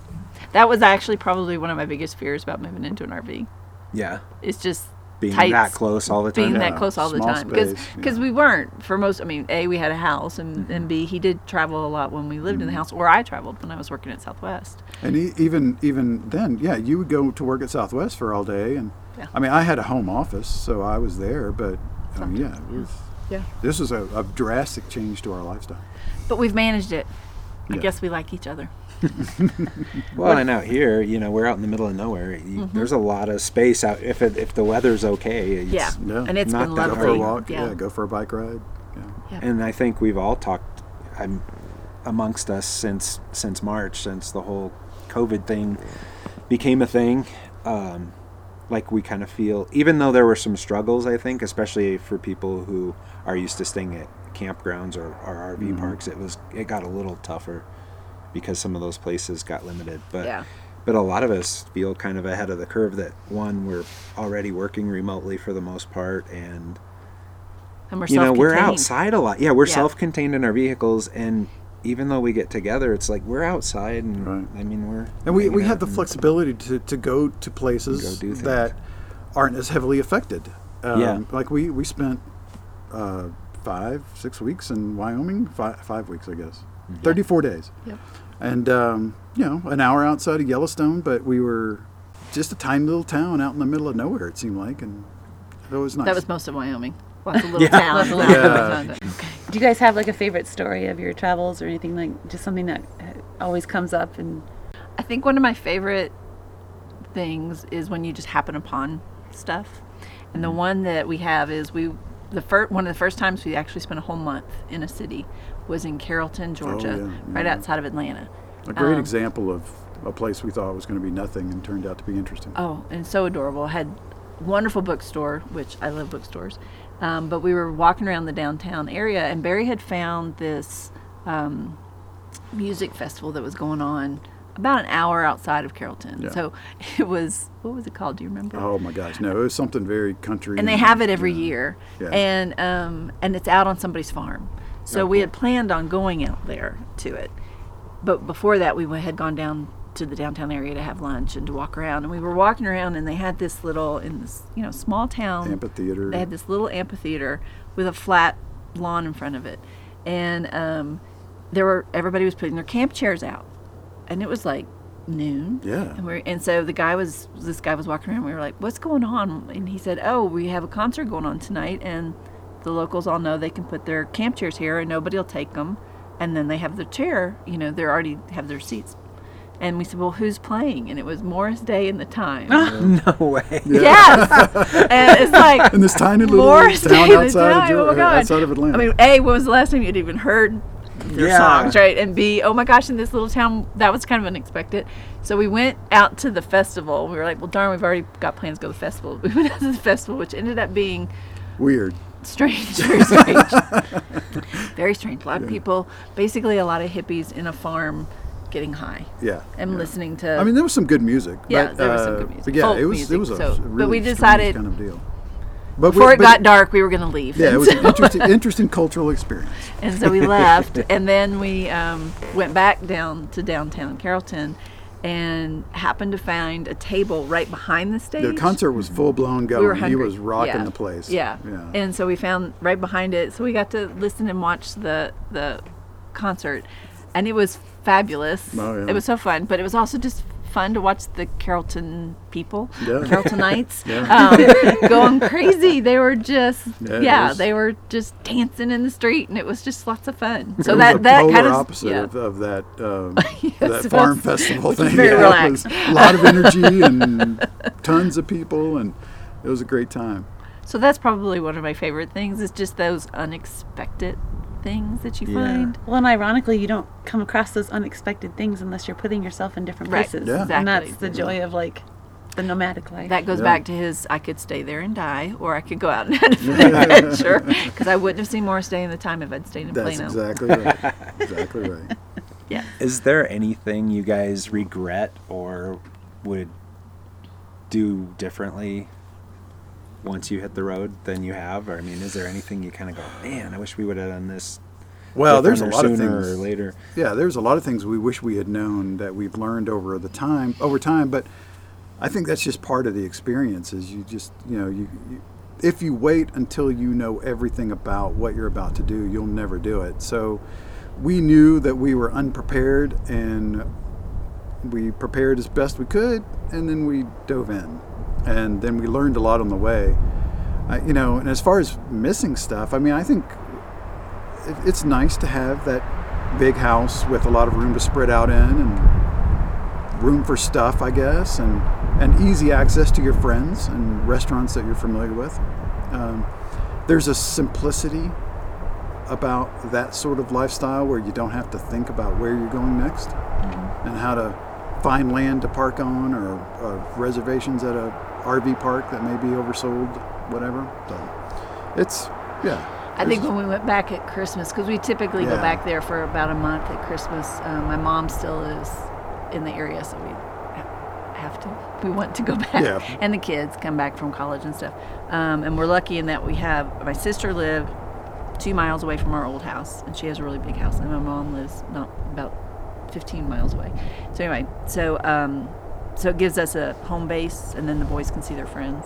B: That was actually probably one of my biggest fears about moving into an RV.
D: yeah,
B: It's just
D: being
B: tight
D: that close all the time.
B: being
A: Yeah,
B: that close all the time because because
A: yeah.
B: we weren't for most i mean a we had a house and, and b he did travel a lot when we lived
A: Mm-hmm.
B: in the house or i traveled when i was working at southwest
A: And e- even even then, yeah, you would go to work at Southwest for all day, and
B: Yeah.
A: I mean, I had a home office, so I was there. But mean, yeah, it was,
B: yeah
A: this was a, a drastic change to our lifestyle.
B: but we've managed it i guess we like each other
D: Well, and out here, you know, we're out in the middle of nowhere. You, There's a lot of space out. If it, if the weather's okay, it's,
B: Mm-hmm. yeah.
A: Yeah.
B: and it's
D: Not
B: been
D: that
A: Go for a walk,
B: yeah,
A: yeah. Go for a bike ride. Yeah.
B: Yeah.
D: And I think we've all talked um, amongst us since since March, since the whole COVID thing became a thing. Um, like we kind of feel, even though there were some struggles, I think, especially for people who are used to staying at campgrounds or, or RV parks, it was it got a little tougher because some of those places got limited. But
B: Yeah.
D: but a lot of us feel kind of ahead of the curve that one we're already working remotely for the most part and
B: and we're
D: you know we're outside a lot yeah we're
B: Yeah.
D: self-contained in our vehicles and even though we get together it's like we're outside and
A: Right.
D: i mean we're
A: And we, we have the flexibility to, to go to places
D: Go do
A: that aren't as heavily affected. Um,
D: Yeah.
A: Like we, we spent uh, five, six weeks in Wyoming, five, five weeks, I guess,
D: Mm-hmm.
A: 34 days.
B: Yep.
A: And, um, you know, an hour outside of Yellowstone, but we were just a tiny little town out in the middle of nowhere, it seemed like. And it was nice.
B: that was most of wyoming lots of little
D: Yeah.
B: towns
C: Lots of
A: little-
C: Do you guys have like a favorite story of your travels or anything like just something that uh, always comes up and
B: I think one of my favorite things is when you just happen upon stuff. And the
A: Mm-hmm.
B: one that we have is we the first one of the first times we actually spent a whole month in a city was in Carrollton, Georgia,
A: Oh, yeah,
B: right
A: yeah.
B: outside of Atlanta.
A: a great
B: um,
A: example of a place we thought was going to be nothing and turned out to be interesting.
B: Oh, and so adorable. Had wonderful bookstore, which I love bookstores. Um, but we were walking around the downtown area, and Barry had found this um, music festival that was going on about an hour outside of Carrollton.
A: Yeah.
B: So it was what was it called? Do you remember?
A: Oh my gosh, no! It was something very country.
B: and they have it every
A: yeah.
B: year,
A: Yeah.
B: and um, and it's out on somebody's farm. So we had planned on going out there to it, but before that we had gone down to the downtown area to have lunch and to walk around. And we were walking around, and they had this little in this you know small town
A: Amphitheater.
B: They had this little amphitheater with a flat lawn in front of it, and um, there were everybody was putting their camp chairs out, and it was like noon.
A: Yeah.
B: And we and so the guy was this guy was walking around. We were like, "What's going on?" And he said, "Oh, we have a concert going on tonight, and the locals all know they can put their camp chairs here, and nobody will take them. And then they have their chair. You know, they already have their seats." And we said, "Well, who's playing?" And it was Morris Day and the Time.
D: no way
B: yes. and it's like
A: in this tiny little
B: Morris
A: town
B: Day and the
A: outside of,
B: Time. Oh my God.
A: outside of Atlanta.
B: I mean, A, when was the last time you'd even heard their
D: Yeah.
B: songs, right? And B, oh my gosh, in this little town, that was kind of unexpected. So we went out to the festival. We were like, well, darn, we've already got plans to go to the festival. We went out to the festival, which ended up being
A: Weird.
B: Strange, very strange, very strange. A lot of people, basically a lot of hippies in a farm, getting high
A: Yeah.
B: and
A: yeah.
B: listening to.
A: I mean, there was some good music.
B: Yeah,
A: but,
B: there was some
A: uh,
B: good music.
A: But yeah,
B: Folk
A: it was
B: music,
A: it was a
B: so-
A: s-
B: but we decided
A: kind of deal. But
B: before
A: we,
B: it got dark, we were going to leave.
A: Yeah, it was
B: so-
A: an interesting, interesting cultural experience.
B: and so we left and then we um, went back down to downtown carrollton and happened to find a table right behind the stage
A: The concert was full blown going.
B: we
A: he was rocking
B: Yeah.
A: the place.
B: yeah.
A: Yeah.
B: and so we found right behind it so we got to listen and watch the the concert and it was fabulous
A: Oh, yeah.
B: it was so fun but it was also just fun to watch the carrollton people
A: Yeah.
B: carrolltonites
A: Yeah.
B: um, going crazy they were just
A: Yeah,
B: yeah they were just dancing in the street and it was just lots of fun so that that kind of
A: opposite of, of that um,
B: Yes,
A: that farm festival thing.
B: very relaxed.
A: a lot of energy and tons of people, and it was a great time.
B: So that's probably one of my favorite things is just those unexpected things that you
D: Yeah.
B: find.
C: Well, and ironically, you don't come across those unexpected things unless you're putting yourself in different
B: Right,
C: places.
A: Yeah.
C: And that's the joy of like the nomadic life.
B: That goes
A: Yeah.
B: back to his I could stay there and die, or I could go out and have an adventure. Because I wouldn't have seen Morris Day in the time if I'd stayed in
A: That's
B: Plano.
A: exactly right. exactly right.
B: Yeah.
D: Is there anything you guys regret or would do differently once you hit the road than you have? Or I mean, is there anything you kind of go, man, I wish we would have done this
A: Well, there's a lot of things.
D: or later?
A: Yeah, there's a lot of things we wish we had known that we've learned over the time, over time. But I think that's just part of the experience. Is you just, you know, you, you if you wait until you know everything about what you're about to do, you'll never do it. So we knew that we were unprepared, and we prepared as best we could, and then we dove in, and then we learned a lot on the way. Uh, you know, and as far as missing stuff, I mean, I think it, it's nice to have that big house with a lot of room to spread out in and room for stuff, I guess, and, and easy access to your friends and restaurants that you're familiar with. Um, there's a simplicity about that sort of lifestyle where you don't have to think about where you're going next and how to find land to park on or uh, reservations at a RV park that may be oversold, whatever. So it's, yeah.
B: I think when we went back at Christmas, because we typically go back there for about a month at Christmas. Um, my mom still lives in the area, so we have to. We want to go back,
A: Yeah.
B: and the kids come back from college and stuff. Um, and we're lucky in that we have my sister lived two miles away from our old house, and she has a really big house, and my mom lives not about 15 miles away. So anyway, so um, so it gives us a home base, and then the boys can see their friends.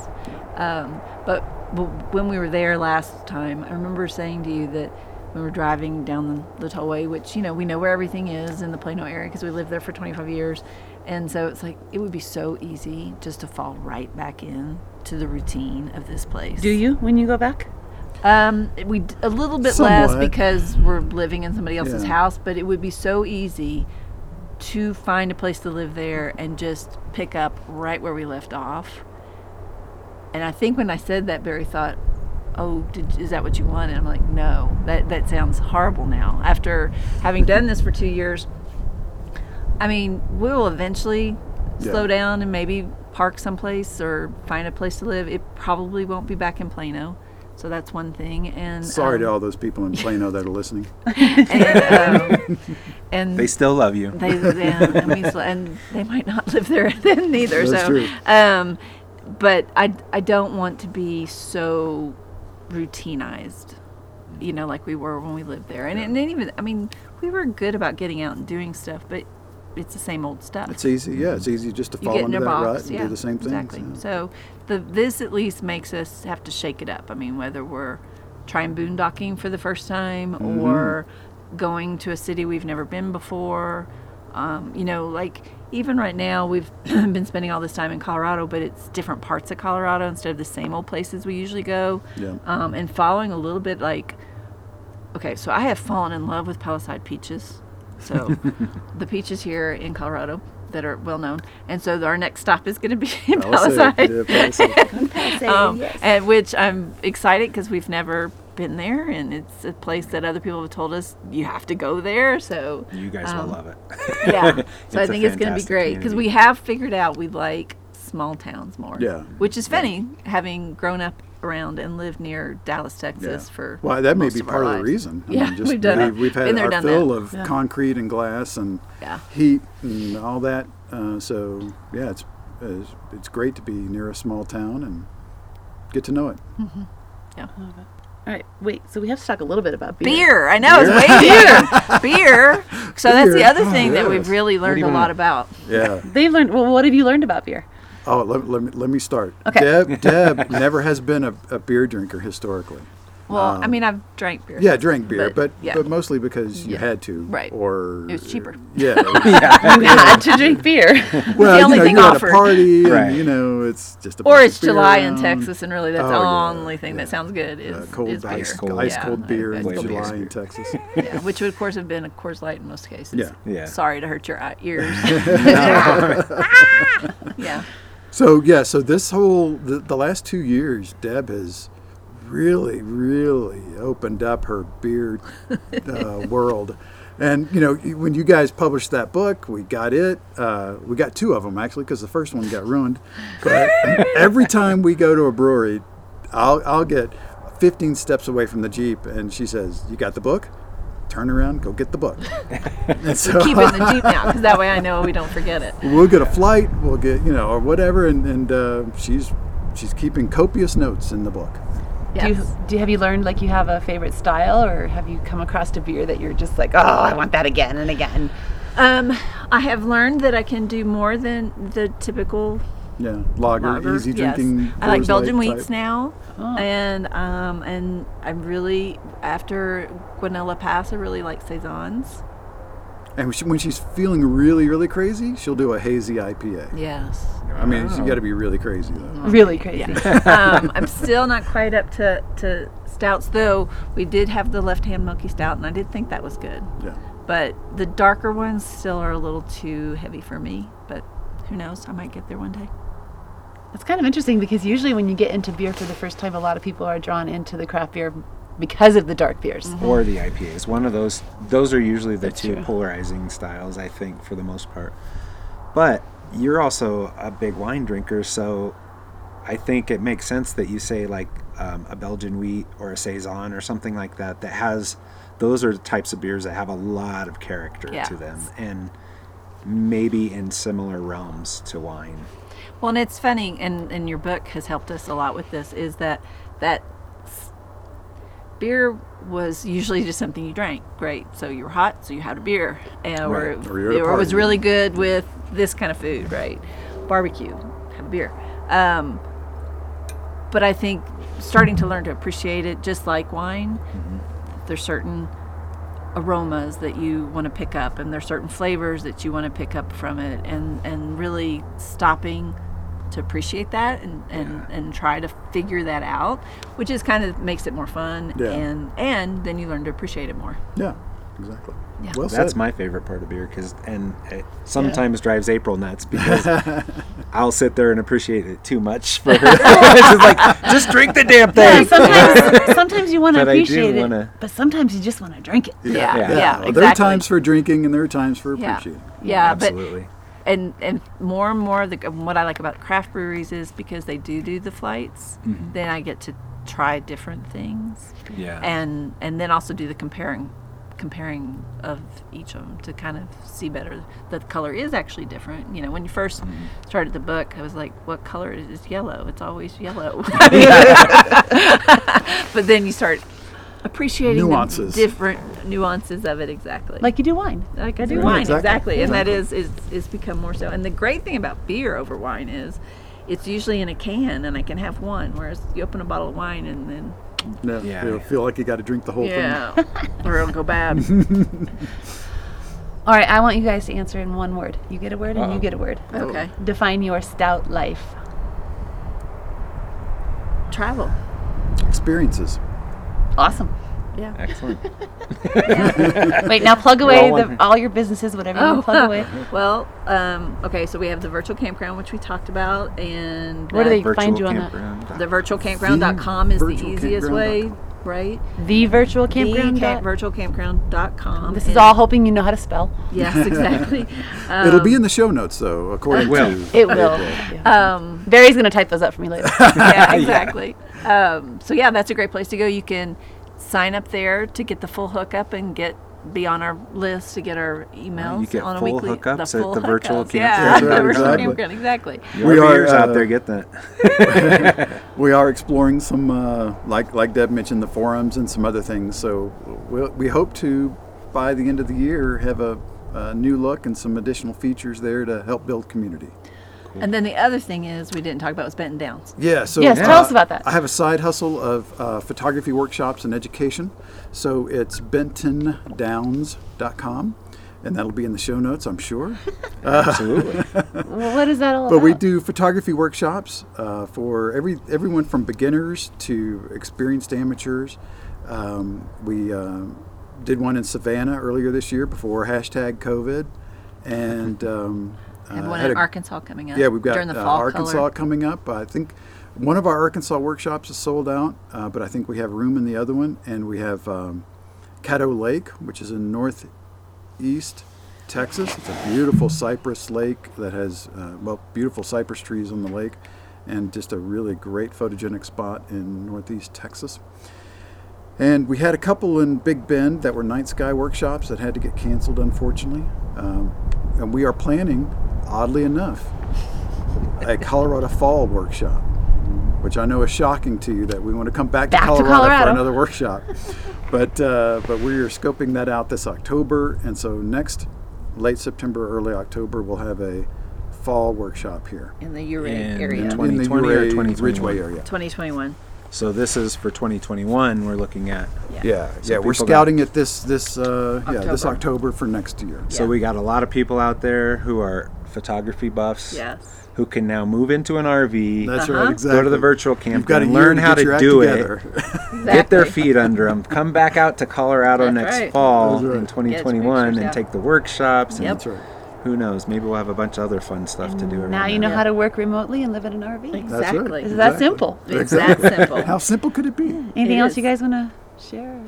B: Um, but, but when we were there last time, I remember saying to you that when we were driving down the, the tollway, which you know we know where everything is in the Plano area because we lived there for 25 years, and so it's like it would be so easy just to fall right back in to the routine of this place.
C: Do you when you go back?
B: Um, we d- a little bit less because we're living in somebody else's
A: Yeah.
B: house, but it would be so easy to find a place to live there and just pick up right where we left off. And I think when I said that, Barry thought, "Oh, did, is that what you want?" And I'm like, "No, that that sounds horrible now." After having done this for two years, I mean, we'll eventually
A: Yeah.
B: slow down and maybe park someplace or find a place to live. It probably won't be back in Plano. So that's one thing. And
A: Sorry to
B: um,
A: all those people in Plano that are listening.
B: and, um, and
D: They still love you.
B: they, yeah, and, we still, and they might not live there then neither.
A: That's
B: so,
A: true.
B: um, but I, I don't want to be so routinized, you know, like we were when we lived there. And, and then even, I mean, we were good about getting out and doing stuff, but it's the same old stuff.
A: It's easy, yeah. It's easy just to
B: you
A: fall into that
B: box,
A: rut and
B: yeah,
A: do the same thing.
B: exactly.
A: yeah.
B: So the this at least makes us have to shake it up. I mean, whether we're trying boondocking for the first time
A: Mm-hmm.
B: or going to a city we've never been before. Um, you know, like even right now we've been spending all this time in Colorado, but it's different parts of Colorado instead of the same old places we usually go.
A: Yeah.
B: Um, and following a little bit like, okay, so I have fallen in love with Palisade peaches. So the peaches here in Colorado that are well known, and so our next stop is going to be in
A: Palisade,
B: Palisade
A: yeah, Palisade.
B: um, and which I'm excited because we've never been there, and it's a place that other people have told us you have to go there. So
D: You guys
B: um,
D: will love it.
B: yeah, so I think it's going to be great because we have figured out we like small towns more.
A: Yeah.
B: which is funny having grown up around and lived near Dallas, Texas for
A: well, that may be
B: of
A: part of the reason. I
B: Yeah,
A: mean, just
B: we've done it.
A: We've had
B: Been there,
A: our
B: done
A: fill
B: that.
A: of
B: Yeah.
A: concrete and glass and
B: Yeah.
A: heat and all that. Uh, so yeah, it's, it's it's great to be near a small town and get to know it.
B: Yeah.
C: All right, wait. So we have to talk a little bit about beer.
B: Beer, I know, it's way beer. beer. So that's the
A: Beer.
B: other thing
A: Oh,
B: that we've really learned
D: you
B: a lot about.
A: Yeah.
C: They've learned. Well, what have you learned about beer?
A: Oh, let, let, me, let me start.
C: Okay.
A: Deb, Deb never has been a, a beer drinker historically.
B: Well, I mean, I've drank beer.
A: Um, Yeah, drank beer, but
B: yeah.
A: but mostly because you
B: Yeah.
A: had to,
B: Right.
A: Or
B: It was cheaper.
A: Yeah. yeah.
C: You had to drink beer.
A: well,
B: the only
A: you know,
B: thing
A: you're
B: offered.
A: at a party, and
D: Right.
A: you know, it's just a
B: or it's
A: of beer
B: July in. Texas, and really that's
A: Oh,
B: the
A: yeah,
B: only thing
A: yeah.
B: that sounds good is,
A: Uh, cold
B: is beer.
A: ice,
D: cold.
A: ice
B: Yeah,
A: cold beer in
D: cold
A: July
D: beer.
A: in Texas.
B: yeah, which would of course have been a Coors Light in most cases.
A: Yeah.
D: Yeah.
B: Sorry to hurt your ears. yeah.
A: So yeah, so this whole the, the last two years, Deb has really, really opened up her beer uh, world. And you know, when you guys published that book, we got it. Uh, we got two of them actually, because the first one got ruined. But every time we go to a brewery, I'll I'll get 15 steps away from the jeep, and she says, "You got the book? Turn around, go get the book." And so
B: Keep it in the Jeep now, because that way I know we don't forget it.
A: we'll get a flight, we'll get you know, or whatever, and and uh, she's she's keeping copious notes in the book.
C: Do, you,
B: Yes.
C: do you have you learned like you have a favorite style, or have you come across a beer that you're just like, oh, I want that again and again?
B: Um, I have learned that I can do more than the typical
A: Yeah, lager,
B: lager.
A: easy
B: yes.
A: drinking.
B: I like Belgian
A: Light
B: wheats
A: type.
B: now,
C: Oh.
B: and um, and I'm really after Guanella Pass. I really like saisons.
A: And when she- when she's feeling really, really crazy, she'll do a hazy IPA.
B: Yes.
A: I mean, you got to be really crazy though.
C: Really crazy.
B: um, I'm still not quite up to, to stouts, though we did have the left hand milky stout, and I did think that was good.
A: Yeah.
B: But the darker ones still are a little too heavy for me. But who knows? I might get there one day.
C: It's kind of interesting because usually when you get into beer for the first time, a lot of people are drawn into the craft beer because of the dark beers.
D: or the IPAs. One of those. Those are usually the
C: That's
D: two
C: true.
D: polarizing styles, I think, for the most part. But you're also a big wine drinker, so I think it makes sense that you say like um, a Belgian wheat or a saison or something like that. That has those are the types of beers that have a lot of character
B: Yeah.
D: to them, and maybe in similar realms to wine.
B: Well, and it's funny, and, and your book has helped us a lot with this, is that that beer was usually just something you drank. Great. So you were hot, so you had a beer. And, or,
A: Right. Or you're
B: or it was really good with this kind of food, right? Barbecue, have a beer. Um, but I think starting to learn to appreciate it, just like wine, there's certain aromas that you want to pick up and there's certain flavors that you want to pick up from it and and really stopping to appreciate that and and, and try to figure that out which is kind of makes it more fun
A: Yeah.
B: and and then you learn to appreciate it more
A: Yeah, exactly.
B: Yeah.
A: Well
D: That's
A: said.
D: my favorite part of beer, because and it sometimes drives April nuts because I'll sit there and appreciate it too much for her. it's just like just drink the damn
C: Yeah,
D: thing.
C: sometimes, sometimes you want to
D: But I do
C: appreciate it,
D: wanna-
C: but sometimes you just want to drink it.
B: yeah
D: Yeah.
B: yeah,
A: Well,
B: exactly
A: There are times for drinking and there are times for appreciating.
B: yeah but
D: Absolutely.
B: And and more and more the, what I like about craft breweries is because they do do the flights mm-hmm. then I get to try different things.
D: Yeah.
B: and and then also do the comparing comparing of each of them to kind of see better. That the color is actually different. You know when you 1st mm-hmm. started the book i was like what color is it? Yellow? It's always yellow. But then you start appreciating
A: Nuances.
B: the different nuances of it exactly
C: Like you do wine.
B: like I do
A: Right,
B: wine
A: exactly,
B: exactly, and that
A: exactly.
B: is is is become more so. And the great thing about beer over wine is, it's usually in a can, and I can have one. Whereas you open a bottle of wine, and then
A: No,
D: Yeah.
A: you feel like you got to drink the whole thing.
B: yeah, or it'll go bad.
C: All right, I want you guys to answer in one word. You get a word and you
D: Uh-oh.
C: get a word.
B: Okay,
C: Define your stout life.
B: travel.
A: Experiences.
C: Awesome.
B: Yeah.
D: Excellent.
C: Wait, now plug away
D: Roll
C: the,
D: one.
C: all your businesses, whatever you want to plug away.
B: well, um, okay, so we have the virtual campground, which we talked about, and
C: Where do
B: that-
C: they find you on that?
D: campground.
B: the virtualcampground.com is the easiest way right?
C: The virtual campground.
B: The
C: dot-
B: virtualcampground.com.
C: This is
B: And-
C: all hoping you know how to spell.
B: Yes, exactly.
A: It'll be in the show notes, though, according
D: will.
A: to
C: It will. Yeah.
B: Um,
C: Barry's going to type those up for me later.
B: yeah, exactly. Um, so yeah, that's a great place to go. You can sign up there to get the full hookup and get be on our list to get our emails
D: you get
B: on a
D: full
B: weekly.
D: hookups at
B: full
D: the virtual
B: hookups.
D: campground.
B: Yeah,
A: That's right,
B: virtual
A: exactly.
B: exactly.
D: Your
A: We are,
D: viewers out
A: uh,
D: there get that.
A: we are exploring some, uh, like like Deb mentioned, the forums and some other things. So we'll, we hope to, by the end of the year, have a, a new look and some additional features there to help build community.
B: And then the other thing is we didn't talk about was Benton Downs.
A: Yeah. So
C: Yes, tell us about that.
A: I have a side hustle of uh, photography workshops and education. So it's bentondowns.com, and that'll be in the show notes, I'm sure.
D: Absolutely.
C: Well, what is that all about?
A: But we do photography workshops uh, for every everyone from beginners to experienced amateurs. Um, we uh, did one in Savannah earlier this year before hashtag COVID, and um,
B: And
A: uh,
B: one in
A: a-
B: Arkansas coming up.
A: yeah, we've got
B: during the
A: uh,
B: fall
A: Arkansas
B: color.
A: coming up. I think one of our Arkansas workshops is sold out, uh, but I think we have room in the other one, and we have um, Caddo Lake, which is in northeast Texas. It's a beautiful cypress lake that has uh, well beautiful cypress trees on the lake, and just a really great photogenic spot in northeast Texas. And we had a couple in Big Bend that were night sky workshops that had to get canceled, unfortunately. Um, and we are planning, oddly enough, a Colorado Fall workshop, which I know is shocking to you that we want to come back,
C: Back to
A: to, Colorado
C: Colorado.
A: for another workshop. but uh, but we are scoping that out this October, and so next late September, early October, we'll have a fall workshop here
B: in the Ouray
D: In
B: area.
D: the
A: in
D: 20
A: the
D: 2020 or
A: Ouray
D: 2021?
A: Ridgway area.
B: 2021.
D: So this is for 2021. We're looking at.
A: Yeah,
D: So
A: yeah, we're scouting it this this uh, yeah this
B: October.
A: October for next year.
D: So we got a lot of people out there who are photography buffs.
B: Yes.
D: Who can now move into an RV,
A: That's
B: Uh-huh.
A: right, exactly.
D: go to the virtual
A: You've got a
D: learn
A: to
D: how to do
A: together.
D: it, get their feet under them, come back out to Colorado
B: That's
D: next
B: right.
D: fall
A: right.
D: in 2021
B: pictures,
D: and
B: yeah.
D: take the workshops. And
B: Yep.
A: That's right.
D: Who knows? Maybe we'll have a bunch of other fun stuff to do. Mm, around
C: Now you know
B: Yeah.
C: how to work remotely and live in an RV.
A: right.
B: Exactly.
C: Is that
A: Exactly.
C: simple?
B: It's that simple.
A: How simple could it be?
C: Anything
B: It
C: else
B: is.
C: you guys want to share?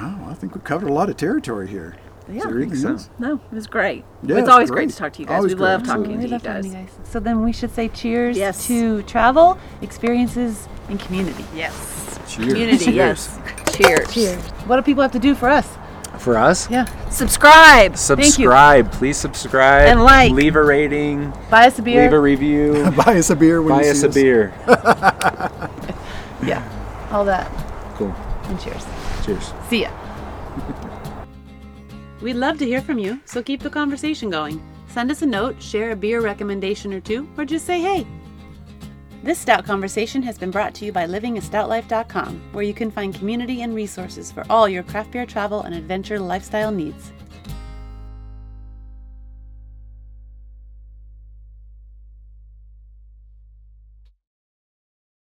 A: Oh, I think we've covered a lot of territory here.
B: Yeah.
A: Is there
B: I
A: anything
D: mm-hmm.
A: so.
B: No, it was great.
A: Yeah,
B: it's
A: it's
B: always
A: great.
B: great to talk to you guys.
A: Always
B: we
A: great,
B: love talking
C: We
B: to you guys.
C: to you guys. So then we should say cheers
B: Yes.
C: to travel, experiences, and community.
B: Yes.
A: Cheers.
B: Community.
A: Cheers.
B: Yes. Cheers.
C: Cheers. What do people have to do for us?
D: For us,
C: Yeah.
B: Subscribe.
C: you.
D: subscribe. Please subscribe
B: And like.
D: Leave a rating.
C: Buy us a beer.
D: Leave a review.
A: Buy us a beer when
D: buy
A: you
D: us
A: see
D: a beer.
C: yeah. All that.
D: Cool.
C: And cheers.
D: Cheers.
C: See ya. We'd love to hear from you, so keep the conversation going. Send us a note, share a beer recommendation or two, or just say hey. This Stout Conversation has been brought to you by livingastoutlife.com, where you can find community and resources for all your craft beer travel and adventure lifestyle needs.